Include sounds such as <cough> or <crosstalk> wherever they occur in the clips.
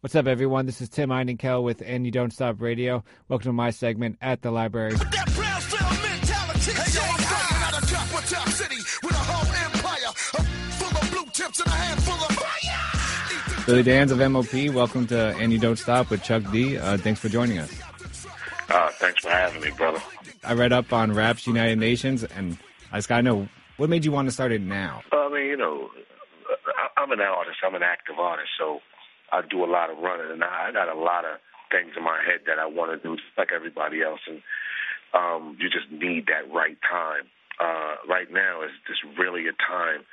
What's up, everyone? This is Tim Einenkel with And You Don't Stop Radio. Welcome to my segment at the library. Billy Danze of MOP, welcome to And You Don't Stop with Chuck D. Uh, thanks for joining us. Uh, thanks for having me, brother. I read up on Raps United Nations, and I just got to know what made you want to start it now? I mean, you know, I'm an artist. I'm an active artist, so I do a lot of running, and I got a lot of things in my head that I want to do, just like everybody else. And um, you just need that right time. Uh, right now is just really a time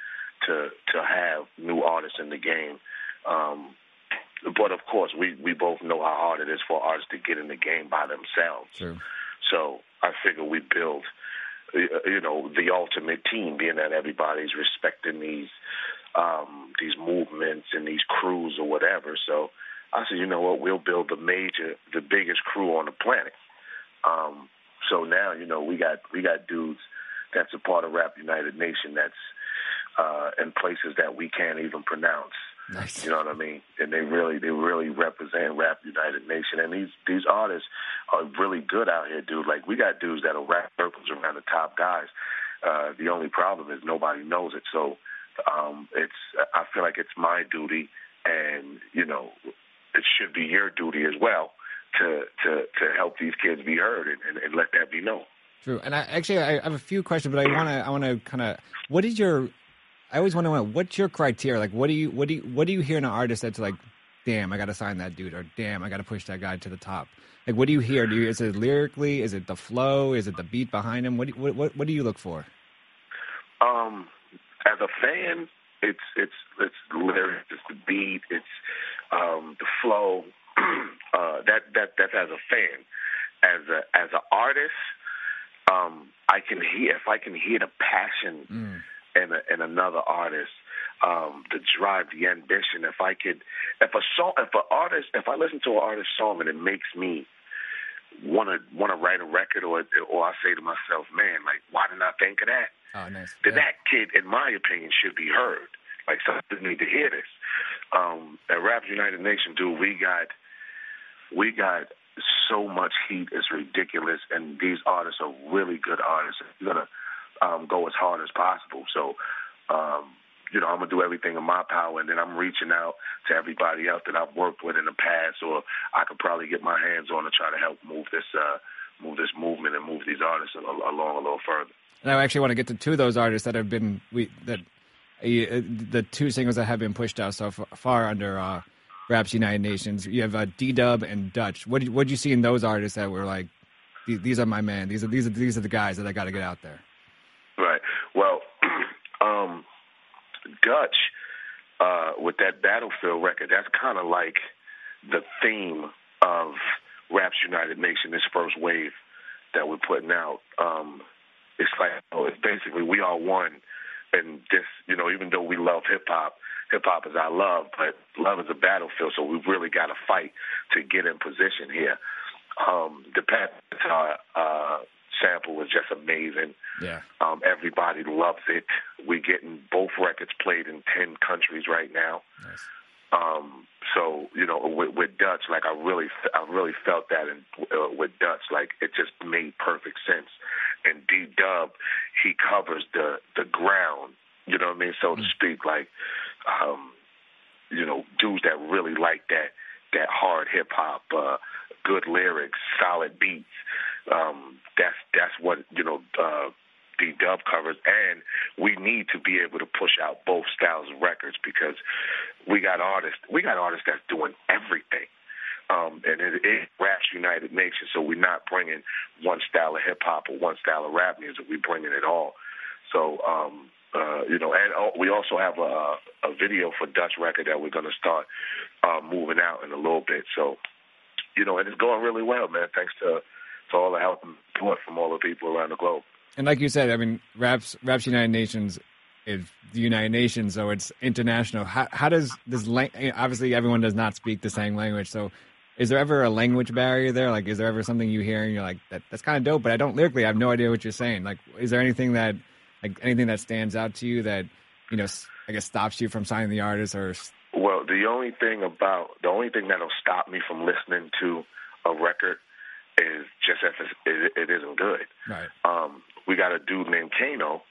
to to have new artists in the game. Um, but of course, we we both know how hard it is for artists to get in the game by themselves. True. So I figure we build, you know, the ultimate team, being that everybody's respecting these um, these movements and these crews or whatever. So I said, you know what, we'll build the major, the biggest crew on the planet. Um, so now, you know, we got we got dudes that's a part of Rap United Nation that's uh, in places that we can't even pronounce. Nice. You know what I mean? And they really they really represent Rap United Nation. And these these artists are really good out here, dude. Like we got dudes that'll rap circles around the top guys. Uh, the only problem is nobody knows it. So um, it's I feel like it's my duty, and you know, it should be your duty as well to to to help these kids be heard and, and, and let that be known. True. And I actually I have a few questions, but I want to I want to kind of what is your I always want to know what's your criteria? Like, what do you what do you what do you hear in an artist that's like, damn, I got to sign that dude, or damn, I got to push that guy to the top. Like, what do you hear? Do you, is it lyrically? Is it the flow? Is it the beat behind him? What do, what, what what do you look for? Um, as a fan, it's it's it's lyrics, it's the beat, it's um, the flow. <clears throat> uh, that that that's as a fan. As a as an artist, um, I can hear if I can hear the passion mm. in a, in another artist, um, the drive, the ambition. If I could, if a song, if an artist, if I listen to an artist song and it makes me want to want to write a record, or or I say to myself, man, like why didn't I think of that? Oh, nice. Then Yeah. that kid, in my opinion, should be heard. Like something need to hear this. Um, at Rap United Nation, dude, we got we got so much heat. It's ridiculous, and these artists are really good artists. We're gonna um, go as hard as possible. So, um, you know, I'm gonna do everything in my power, and then I'm reaching out to everybody else that I've worked with in the past, or I could probably get my hands on to try to help move this uh, move this movement and move these artists along a little further. And I actually want to get to two of those artists that have been we that uh, the two singles that have been pushed out so far under uh, Raps United Nations. You have uh, D Dub and Dutch. What did what you see in those artists that were like, these, these are my man. These are these are these are the guys that I got to get out there. Right. Well, <clears throat> um, Dutch uh, with that Battlefield record, that's kind of like the theme of Raps United Nation, this first wave that we're putting out. Um, it's like, oh, it's basically we are one. And this, you know, even though we love hip hop, hip hop is our love, but love is a battlefield, so we've really got to fight to get in position here. Um, the Pat Benatar uh, sample was just amazing. Yeah. Um, everybody loves it. We're getting both records played in ten countries right now. Nice. Um, so you know, with, with Dutch, like I really, I really felt that in, uh, with Dutch, like it just made perfect sense. And D Dub, he covers the the ground. You know what I mean, so to speak. Like, um, you know, dudes that really like that that hard hip hop, uh, good lyrics, solid beats. Um, that's that's what you know. Uh, D Dub covers, and we need to be able to push out both styles of records because we got artists, we got artists that's doing everything. Um, and it, it raps United Nations, so we're not bringing one style of hip hop or one style of rap music. We're bringing it all. So, um, uh, you know, and uh, we also have a, a video for Dutch record that we're going to start uh, moving out in a little bit. So, you know, and it's going really well, man. Thanks to to all the help and support from all the people around the globe. And like you said, I mean, Raps Raps United Nations is the United Nations, so it's international. How, how does this lang- obviously everyone does not speak the same language, so is there ever a language barrier there? Like, is there ever something you hear and you're like, that, that's kind of dope, but I don't lyrically, I have no idea what you're saying. Like, is there anything that, like, anything that stands out to you that, you know, I guess stops you from signing the artist or? Well, the only thing about, the only thing that'll stop me from listening to a record is just if it, it isn't good. Right. Um, we got a dude named Kano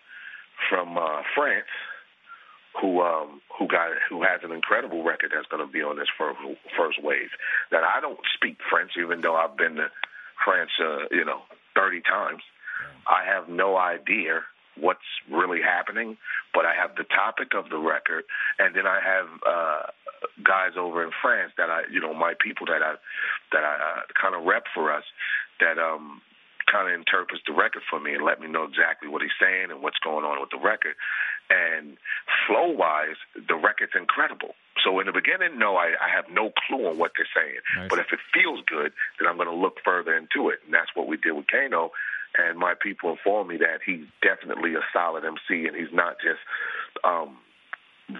from uh, France who um who got who has an incredible record that's going to be on this first first wave. That I don't speak French, even though I've been to France, uh, you know, thirty times. I have no idea what's really happening, but I have the topic of the record, and then I have uh, guys over in France that I, you know, my people that I that I uh, kind of rep for us that um kind of interprets the record for me and let me know exactly what he's saying and what's going on with the record. And flow wise, the record's incredible. So in the beginning, no, I, I have no clue on what they're saying. Nice. But if it feels good, then I'm going to look further into it. And that's what we did with Kano. And my people informed me that he's definitely a solid MC and he's not just um,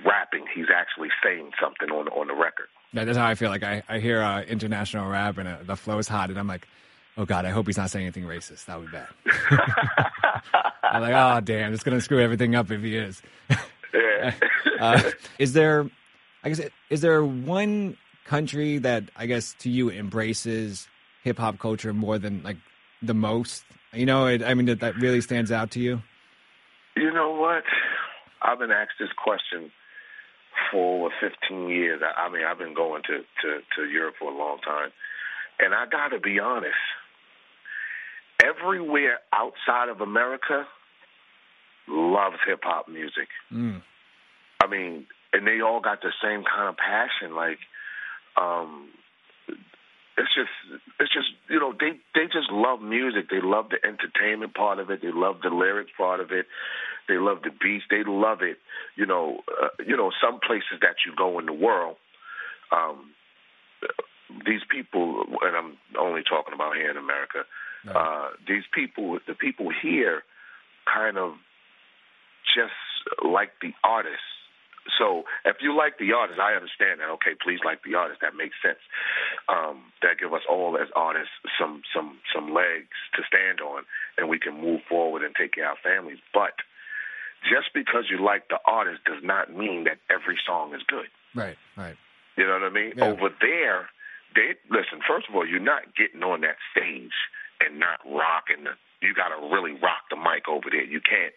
rapping. He's actually saying something on on the record. That's how I feel. Like I, I hear uh, international rap and uh, the flow is hot, and I'm like, oh god, I hope he's not saying anything racist. That would be bad. <laughs> I'm like, oh damn, it's gonna screw everything up if he is. Yeah. <laughs> uh, is there, I guess, is there one country that I guess to you embraces hip hop culture more than like the most? You know, it, I mean, that, that really stands out to you. You know what? I've been asked this question for 15 years. I, I mean, I've been going to, to, to Europe for a long time. And I got to be honest, everywhere outside of America loves hip hop music. Mm. I mean, and they all got the same kind of passion. Like, um, it's just, it's just, you know, they they just love music. They love the entertainment part of it. They love the lyrics part of it. They love the beats. They love it. You know, uh, you know, some places that you go in the world, um, these people, and I'm only talking about here in America. Right. Uh, these people, the people here, kind of just like the artist. So if you like the artist, I understand that. Okay, please like the artist. That makes sense. Um, that give us all as artists some some some legs to stand on, and we can move forward and take care of our families. But just because you like the artist does not mean that every song is good. Right, right. You know what I mean? Yeah. Over there, they listen. First of all, you're not getting on that stage and not rocking the. You got to really rock the mic over there. You can't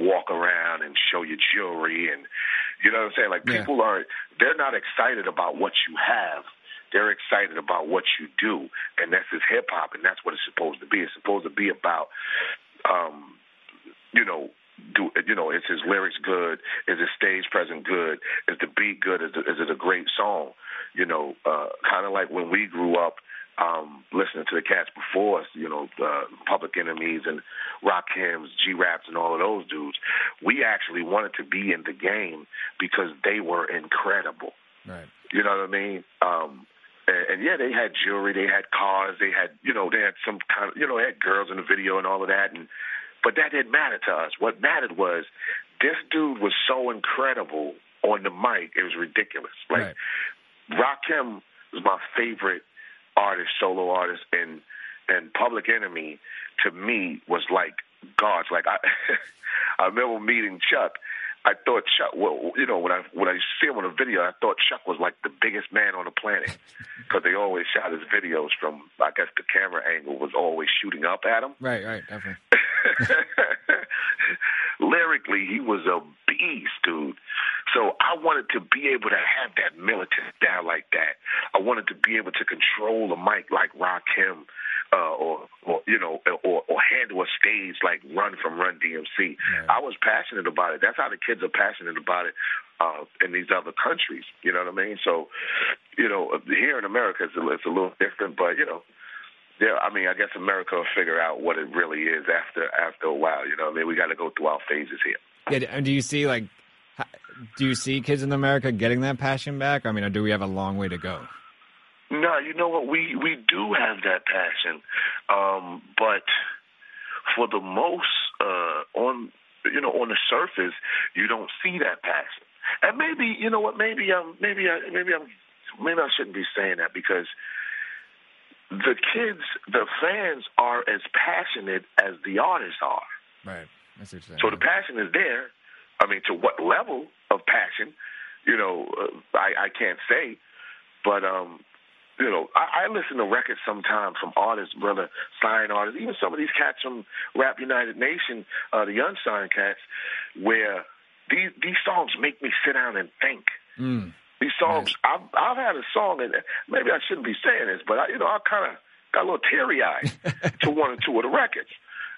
walk around and show your jewelry and you know what I'm saying. Like Yeah. people are, they're not excited about what you have. They're excited about what you do, and that's is hip hop, and that's what it's supposed to be. It's supposed to be about, um, you know, do you know is his lyrics good? Is his stage presence good? Is the beat good? Is, it is it a great song? You know, uh, kind of like when we grew up um, listening to the cats before us, you know, uh, Public Enemies and Rakims, G Raps, and all of those dudes. We actually wanted to be in the game because they were incredible. Right. You know what I mean? Um, and, and yeah, they had jewelry, they had cars, they had, you know, they had some kind of, you know, they had girls in the video and all of that. And but that didn't matter to us. What mattered was this dude was so incredible on the mic. It was ridiculous. Like Right. Rakim was my favorite artist, solo artist, and and Public Enemy to me was like gods. Like I, <laughs> I remember meeting Chuck. I thought Chuck, well, you know, when I when I see him on a video, I thought Chuck was like the biggest man on the planet <laughs> because they always shot his videos from, I guess, the camera angle was always shooting up at him. Right, right, definitely. <laughs> Lyrically, he was a beast, dude. So I wanted to be able to have that militant style like that. I wanted to be able to control the mic like Rakim, uh, or, or you know, or, or handle a stage like Run from Run DMC. Right. I was passionate about it. That's how the kids are passionate about it uh, in these other countries. You know what I mean? So, you know, here in America, it's a, it's a little different, but you know, yeah, I mean, I guess America will figure out what it really is after after a while. You know, I mean, we got to go through our phases here. Yeah, and do you see like, do you see kids in America getting that passion back? I mean, or do we have a long way to go? No, you know what? We we do have that passion, um, but for the most, uh, on you know, on the surface, you don't see that passion. And maybe you know what? Maybe um, maybe I maybe I'm maybe I shouldn't be saying that because the kids, the fans are as passionate as the artists are. Right. So the passion is there. I mean, to what level of passion, you know, uh, I, I can't say, but um, you know, I, I listen to records sometimes from artists, brother, signed artists, even some of these cats from Rap United Nation, uh, the unsigned cats, where these these songs make me sit down and think. Mm. These songs, nice. I've I've had a song, and maybe I shouldn't be saying this, but I, you know, I kind of got a little teary eyed <laughs> to one or two of the records.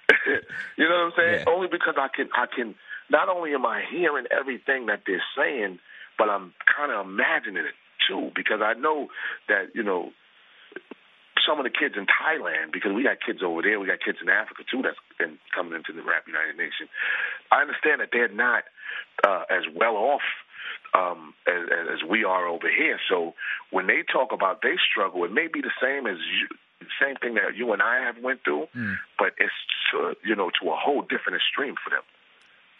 <laughs> you know what I'm saying? Yeah. Only because I can I can not only am I hearing everything that they're saying, but I'm kind of imagining it too because I know that you know some of the kids in Thailand, because we got kids over there, we got kids in Africa too that's been coming into the Rap United Nation. I understand that they're not uh, as well off um, as, as we are over here. So when they talk about they struggle, it may be the same as you, same thing that you and I have went through, mm. but it's to, you know to a whole different extreme for them.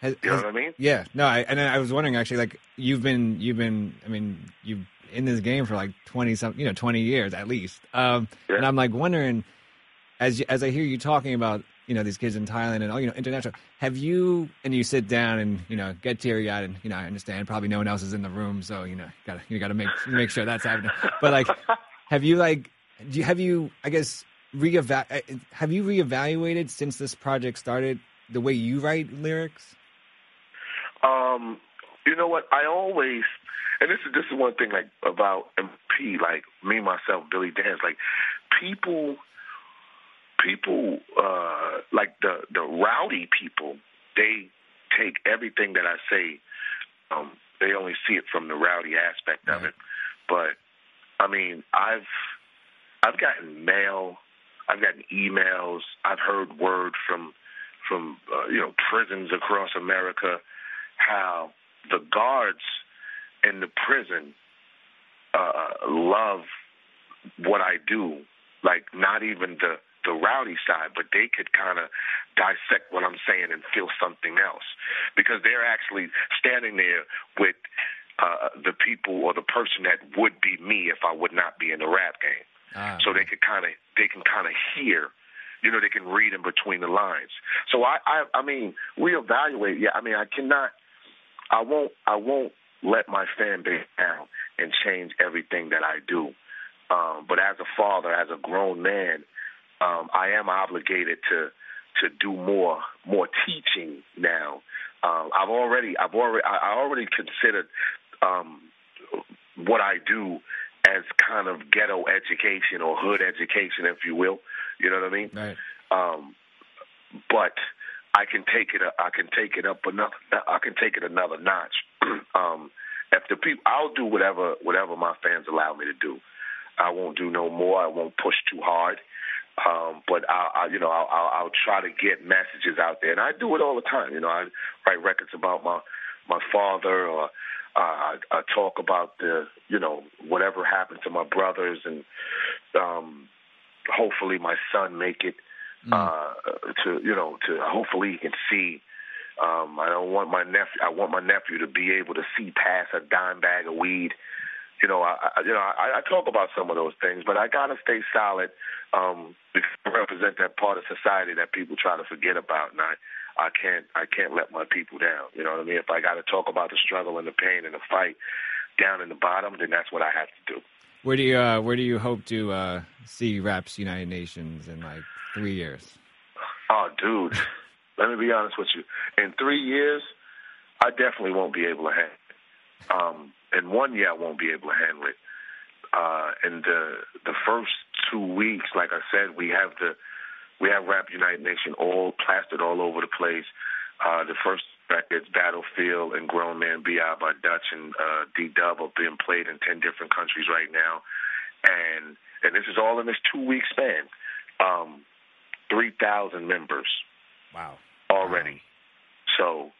Has, you know has, what I mean? Yeah. No, I, and I was wondering actually, like you've been you've been, I mean, you've in this game for like twenty some, you know, twenty years at least. Um, yeah. And I'm like wondering, as as I hear you talking about you know these kids in Thailand and all you know international. Have you and you sit down and you know get teary eyed and you know I understand probably no one else is in the room, so you know gotta you gotta make make sure that's happening. But like, <laughs> have you like do you, have you I guess reeva- uh, have you reevaluated since this project started the way you write lyrics? Um, you know what I always and this is this is one thing like about MP like me myself Billy Danze like people people uh, like the the rowdy people, they take everything that I say. Um, they only see it from the rowdy aspect of it. But I mean, I've I've gotten mail, I've gotten emails, I've heard word from from uh, you know prisons across America how the guards in the prison uh, love what I do. Like not even the the rowdy side, but they could kind of dissect what I'm saying and feel something else because they're actually standing there with uh, the people or the person that would be me if I would not be in the rap game. Ah. So they could kind of they can kind of hear, you know, they can read in between the lines. So I I, I mean reevaluate. Yeah, I mean I cannot, I won't I won't let my fan base down and change everything that I do. Um, but as a father, as a grown man, um, I am obligated to to do more more teaching now. Um, I've already I've already I already considered um, what I do as kind of ghetto education or hood education, if you will. You know what I mean? Right. Um, but I can take it. I can take it up another. I can take it another notch. <clears throat> um, if the people, I'll do whatever whatever my fans allow me to do. I won't do no more. I won't push too hard. Um, but I, I, you know, I'll, I'll, I'll try to get messages out there, and I do it all the time. You know, I write records about my my father, or uh, I, I talk about the, you know, whatever happened to my brothers, and um, hopefully my son make it mm. uh, to, you know, to hopefully he can see. Um, I don't want my nephew. I want my nephew to be able to see past a dime bag of weed you know, I, I you know, I, I talk about some of those things, but I gotta stay solid um, because I represent that part of society that people try to forget about, and I, I can't, I can't let my people down. You know what I mean? If I got to talk about the struggle and the pain and the fight down in the bottom, then that's what I have to do. Where do you, uh, where do you hope to uh, see Raps United Nations in like three years? Oh, dude, <laughs> let me be honest with you. In three years, I definitely won't be able to hang. Um, and one year I won't be able to handle it. Uh, and the the first two weeks, like I said, we have the we have Rap United Nation all plastered all over the place. Uh, the first records, Battlefield and Grown Man B.I. by Dutch and uh, D Dub are being played in ten different countries right now, and and this is all in this two week span. Um, Three thousand members. Wow. Already. Wow. So,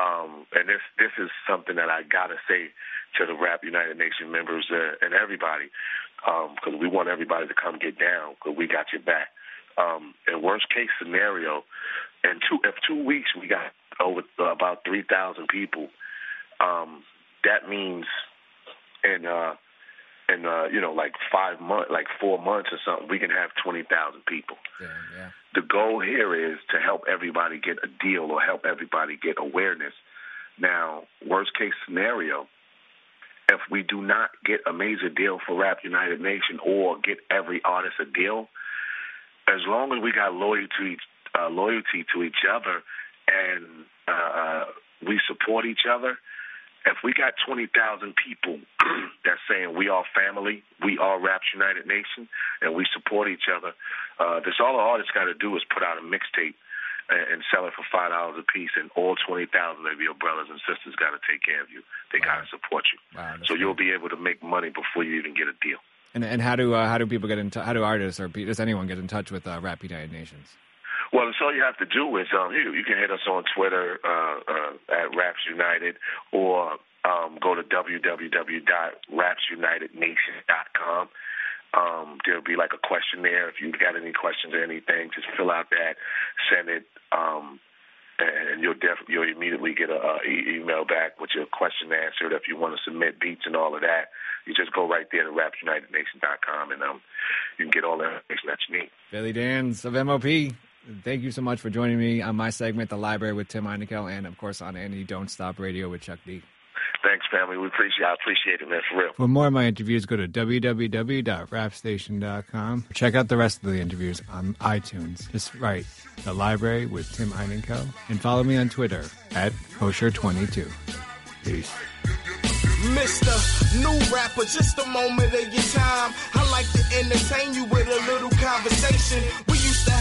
um, and this this is something that I gotta say to the Rap United Nation members uh, and everybody, because um, we want everybody to come get down. Because we got your back. Um, in worst case scenario, in two if two weeks we got over uh, about three thousand people. Um, that means in uh, in uh, you know like five months, like four months or something, we can have twenty thousand people. Yeah, yeah. The goal here is to help everybody get a deal or help everybody get awareness. Now, worst case scenario, if we do not get a major deal for Rap United Nation or get every artist a deal, as long as we got loyalty uh, loyalty to each other and uh, uh we support each other if we got 20,000 people <clears throat> that's saying we are family, we are Raps United Nation, and we support each other, uh, that's all the artists got to do is put out a mixtape and, and sell it for five dollars a piece, and all 20,000 of your brothers and sisters got to take care of you. They wow. got to support you. Wow, so you'll be able to make money before you even get a deal. And and how do uh, how do people get in? T- how do artists or does anyone get in touch with uh, Rap United Nations? Well, that's all you have to do is um, you, you can hit us on Twitter uh, uh, at Raps United or um, go to www.rapsunitednation.com. Um, there'll be like a questionnaire. If you've got any questions or anything, just fill out that, send it, um, and you'll def- you'll immediately get a, a e- email back with your question answered. If you want to submit beats and all of that, you just go right there to rapsunitednation.com and um, you can get all the information that you need. Billy Danze of MOP thank you so much for joining me on my segment, The Library with Tim Einenkel, and of course on And You Don't Stop Radio with Chuck D. Thanks, family. We appreciate I appreciate it, man, for real. For more of my interviews, go to www.rapstation.com. Check out the rest of the interviews on iTunes. Just write The Library with Tim Einenkel and follow me on Twitter at Kosher22. Peace. Mr. New Rapper, just a moment of your time. I like to entertain you with a little conversation.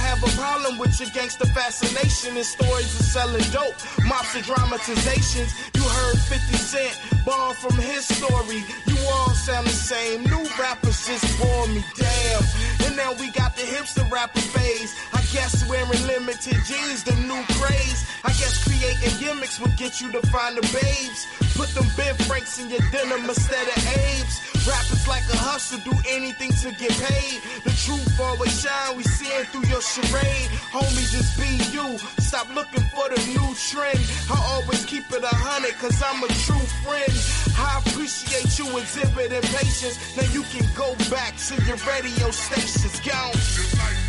Have a problem with your gangster fascination and stories of selling dope, mops and dramatizations. You heard 50 Cent borrow from his story. You all sound the same. New rappers just bore me, damn. And now we got the hipster rapper phase. I guess wearing limited jeans, the new craze. I guess creating gimmicks will get you to find the babes. Put them Ben Franks in your denim instead of Abe's. Rappers like a hustle, do anything to get paid. The truth always shine, we seeing through your charade. Homie, just be you. Stop looking for the new trend. I always keep it a hundred, cause I'm a true friend. I appreciate you exhibiting patience. Now you can go back to your radio stations. Gone.